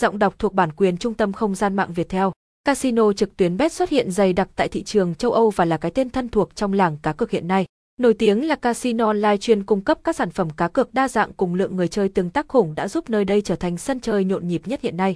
Giọng đọc thuộc bản quyền Trung tâm Không gian mạng Việt theo. Casino trực tuyến bet xuất hiện dày đặc tại thị trường châu Âu và là cái tên thân thuộc trong làng cá cược hiện nay. Nổi tiếng là casino online chuyên cung cấp các sản phẩm cá cược đa dạng cùng lượng người chơi tương tác khủng đã giúp nơi đây trở thành sân chơi nhộn nhịp nhất hiện nay.